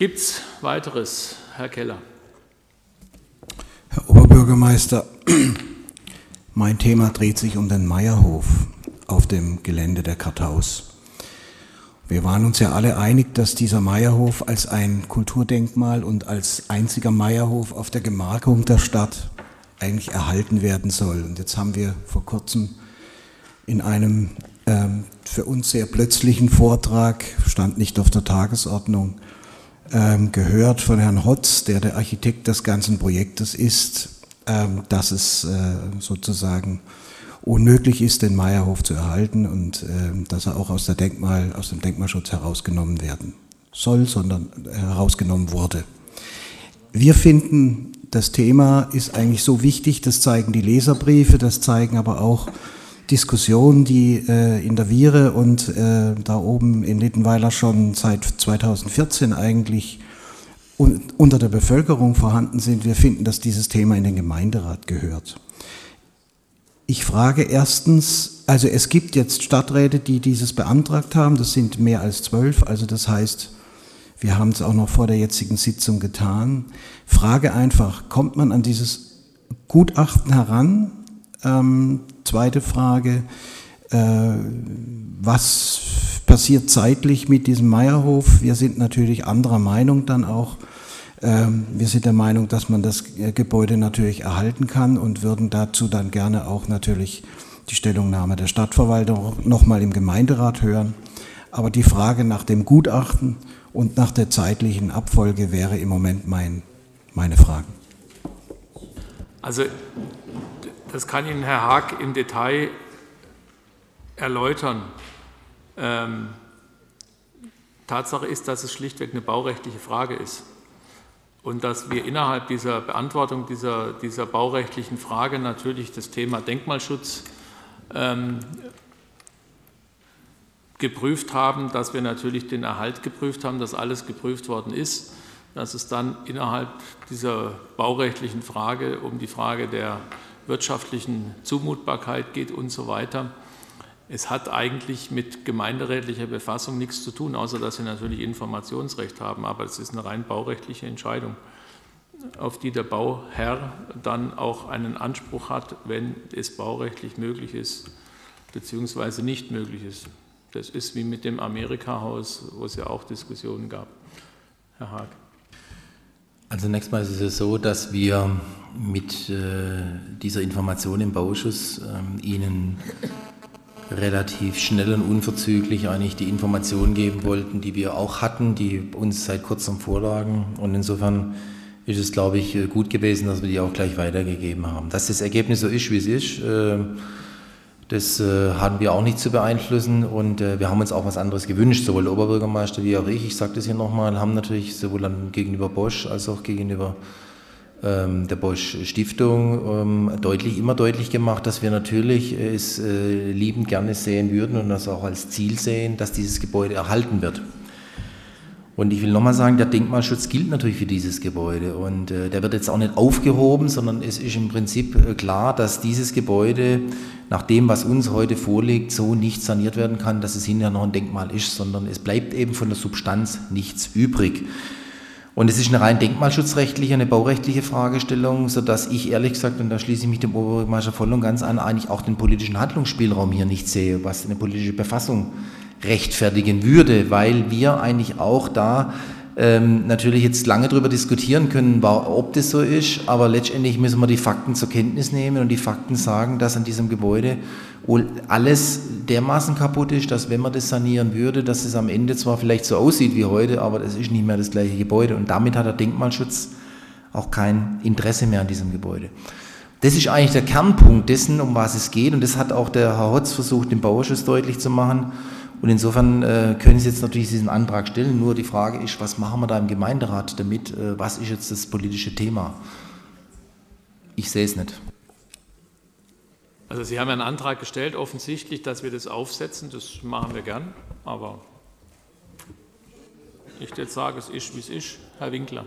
Gibt es weiteres, Herr Keller? Herr Oberbürgermeister, mein Thema dreht sich um den Meierhof auf dem Gelände der Karthaus. Wir waren uns ja alle einig, dass dieser Meierhof als ein Kulturdenkmal und als einziger Meierhof auf der Gemarkung der Stadt eigentlich erhalten werden soll. Und jetzt haben wir vor kurzem in einem ähm, für uns sehr plötzlichen Vortrag, stand nicht auf der Tagesordnung, gehört von Herrn Hotz, der der Architekt des ganzen Projektes ist, ähm, dass es äh, sozusagen unmöglich ist, den Meierhof zu erhalten und äh, dass er auch aus, der Denkmal, aus dem Denkmalschutz herausgenommen werden soll, sondern herausgenommen wurde. Wir finden, das Thema ist eigentlich so wichtig, das zeigen die Leserbriefe, das zeigen aber auch Diskussionen, die äh, in der Viere und äh, da oben in Littenweiler schon seit 2014 eigentlich un unter der Bevölkerung vorhanden sind. Wir finden, dass dieses Thema in den Gemeinderat gehört. Ich frage erstens, also es gibt jetzt Stadträte, die dieses beantragt haben, das sind mehr als zwölf, also das heißt, wir haben es auch noch vor der jetzigen Sitzung getan. Frage einfach, kommt man an dieses Gutachten heran? Ähm, zweite Frage, äh, was passiert zeitlich mit diesem Meierhof? Wir sind natürlich anderer Meinung dann auch. Ähm, wir sind der Meinung, dass man das äh, Gebäude natürlich erhalten kann und würden dazu dann gerne auch natürlich die Stellungnahme der Stadtverwaltung nochmal im Gemeinderat hören. Aber die Frage nach dem Gutachten und nach der zeitlichen Abfolge wäre im Moment mein, meine Frage. Also das kann Ihnen Herr Haag im Detail erläutern. Ähm, Tatsache ist, dass es schlichtweg eine baurechtliche Frage ist und dass wir innerhalb dieser Beantwortung dieser, dieser baurechtlichen Frage natürlich das Thema Denkmalschutz ähm, geprüft haben, dass wir natürlich den Erhalt geprüft haben, dass alles geprüft worden ist, dass es dann innerhalb dieser baurechtlichen Frage um die Frage der wirtschaftlichen Zumutbarkeit geht und so weiter. Es hat eigentlich mit gemeinderätlicher Befassung nichts zu tun, außer dass Sie natürlich Informationsrecht haben. Aber es ist eine rein baurechtliche Entscheidung, auf die der Bauherr dann auch einen Anspruch hat, wenn es baurechtlich möglich ist, beziehungsweise nicht möglich ist. Das ist wie mit dem Amerika-Haus, wo es ja auch Diskussionen gab. Herr Haag. Also zunächst mal ist es so, dass wir mit äh, dieser Information im Bauschuss äh, Ihnen relativ schnell und unverzüglich eigentlich die Informationen geben wollten, die wir auch hatten, die uns seit kurzem vorlagen. Und insofern ist es, glaube ich, gut gewesen, dass wir die auch gleich weitergegeben haben. Dass das Ergebnis so ist, wie es ist, äh, das äh, haben wir auch nicht zu beeinflussen und äh, wir haben uns auch was anderes gewünscht, sowohl der Oberbürgermeister wie auch ich, ich sage das hier nochmal, haben natürlich sowohl gegenüber Bosch als auch gegenüber der Bosch Stiftung ähm, deutlich, immer deutlich gemacht, dass wir natürlich es äh, liebend gerne sehen würden und das auch als Ziel sehen, dass dieses Gebäude erhalten wird. Und ich will nochmal sagen, der Denkmalschutz gilt natürlich für dieses Gebäude und äh, der wird jetzt auch nicht aufgehoben, sondern es ist im Prinzip äh, klar, dass dieses Gebäude nach dem, was uns heute vorliegt, so nicht saniert werden kann, dass es hinterher noch ein Denkmal ist, sondern es bleibt eben von der Substanz nichts übrig. Und es ist eine rein denkmalschutzrechtliche, eine baurechtliche Fragestellung, sodass ich ehrlich gesagt, und da schließe ich mich dem Oberbürgermeister voll und ganz an, eigentlich auch den politischen Handlungsspielraum hier nicht sehe, was eine politische Befassung rechtfertigen würde, weil wir eigentlich auch da ähm, natürlich jetzt lange darüber diskutieren können, ob das so ist, aber letztendlich müssen wir die Fakten zur Kenntnis nehmen und die Fakten sagen, dass an diesem Gebäude wohl alles dermaßen kaputt ist, dass wenn man das sanieren würde, dass es am Ende zwar vielleicht so aussieht wie heute, aber es ist nicht mehr das gleiche Gebäude und damit hat der Denkmalschutz auch kein Interesse mehr an diesem Gebäude. Das ist eigentlich der Kernpunkt dessen, um was es geht und das hat auch der Herr Hotz versucht, im Bauausschuss deutlich zu machen. Und insofern äh, können Sie jetzt natürlich diesen Antrag stellen, nur die Frage ist, was machen wir da im Gemeinderat damit, äh, was ist jetzt das politische Thema? Ich sehe es nicht. Also Sie haben einen Antrag gestellt, offensichtlich, dass wir das aufsetzen. Das machen wir gern. Aber ich jetzt sage, es ist, wie es ist. Herr Winkler.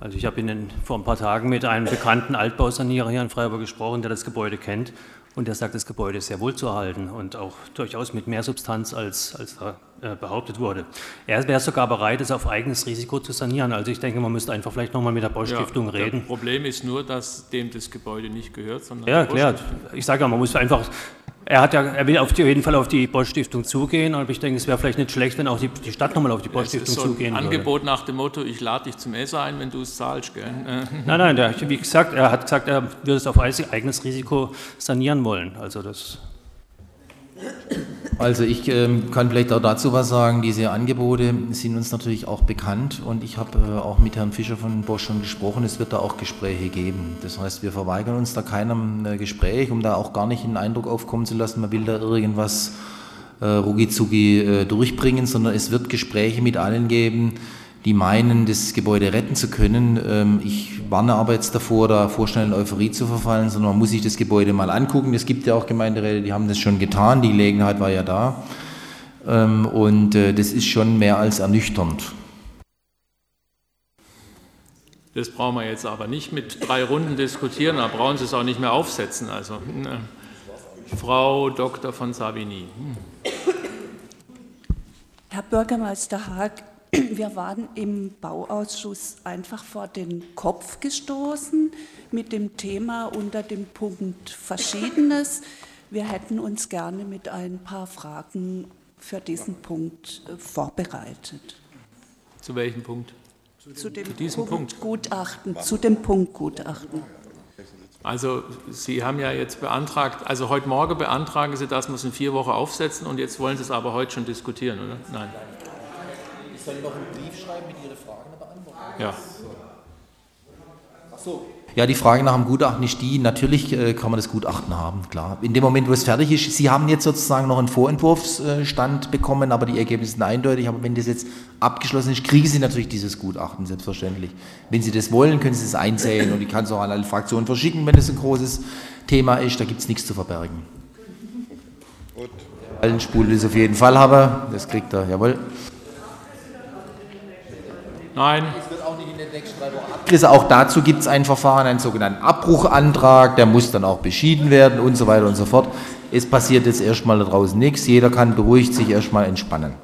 Also ich habe Ihnen vor ein paar Tagen mit einem bekannten Altbausanierer hier in Freiburg gesprochen, der das Gebäude kennt. Und der sagt, das Gebäude ist sehr wohl zu erhalten und auch durchaus mit mehr Substanz, als, als da äh, behauptet wurde. Er wäre sogar bereit, es auf eigenes Risiko zu sanieren. Also ich denke, man müsste einfach vielleicht nochmal mit der Baustiftung ja, reden. Das Problem ist nur, dass dem das Gebäude nicht gehört, sondern ja, klar. Ich sage ja, man muss einfach er, hat ja, er will auf die, auf jeden Fall auf die Bosch-Stiftung zugehen, aber ich denke, es wäre vielleicht nicht schlecht, wenn auch die, die Stadt nochmal auf die Bosch-Stiftung so zugehen würde. Angebot nach dem Motto, ich lade dich zum Essen ein, wenn du es zahlst. Gell? Nein, nein, der, wie gesagt, er hat gesagt, er würde es auf eigenes Risiko sanieren wollen. Also das also ich ähm, kann vielleicht auch dazu was sagen. Diese Angebote sind uns natürlich auch bekannt und ich habe äh, auch mit Herrn Fischer von Bosch schon gesprochen. Es wird da auch Gespräche geben. Das heißt, wir verweigern uns da keinem äh, Gespräch, um da auch gar nicht einen Eindruck aufkommen zu lassen, man will da irgendwas äh, rucki äh, durchbringen, sondern es wird Gespräche mit allen geben, die meinen, das Gebäude retten zu können. Ähm, ich warne aber jetzt davor, da vorschnell in Euphorie zu verfallen, sondern man muss sich das Gebäude mal angucken. Es gibt ja auch Gemeinderäte, die haben das schon getan, die Gelegenheit war ja da. Ähm, und äh, das ist schon mehr als ernüchternd. Das brauchen wir jetzt aber nicht mit drei Runden diskutieren, da brauchen Sie es auch nicht mehr aufsetzen. Also, ne. Frau Dr. von Savini. Hm. Herr Bürgermeister Haag, wir waren im Bauausschuss einfach vor den Kopf gestoßen mit dem Thema unter dem Punkt Verschiedenes. Wir hätten uns gerne mit ein paar Fragen für diesen Punkt äh, vorbereitet. Zu welchem Punkt? Zu dem Punkt, Punkt Gutachten. Zu dem Punkt Gutachten. Also Sie haben ja jetzt beantragt, also heute Morgen beantragen Sie, dass wir es in vier Wochen aufsetzen und jetzt wollen Sie es aber heute schon diskutieren, oder? Nein soll noch einen Brief schreiben mit Ihren Fragen beantworten? Ja. Ach so. Ja, die Frage nach dem Gutachten ist die, natürlich äh, kann man das Gutachten haben, klar. In dem Moment, wo es fertig ist, Sie haben jetzt sozusagen noch einen Vorentwurfsstand bekommen, aber die Ergebnisse sind eindeutig. Aber wenn das jetzt abgeschlossen ist, kriegen Sie natürlich dieses Gutachten, selbstverständlich. Wenn Sie das wollen, können Sie es einsehen und ich kann es auch an alle Fraktionen verschicken, wenn es ein großes Thema ist. Da gibt es nichts zu verbergen. Gut. Allen Spul will es auf jeden Fall haben, das kriegt er, jawohl. Nein. Es wird auch nicht in den nächsten drei Wochen abgerissen. Auch dazu gibt es ein Verfahren, einen sogenannten Abbruchantrag, der muss dann auch beschieden werden und so weiter und so fort. Es passiert jetzt erstmal da draußen nichts. Jeder kann beruhigt sich erstmal entspannen.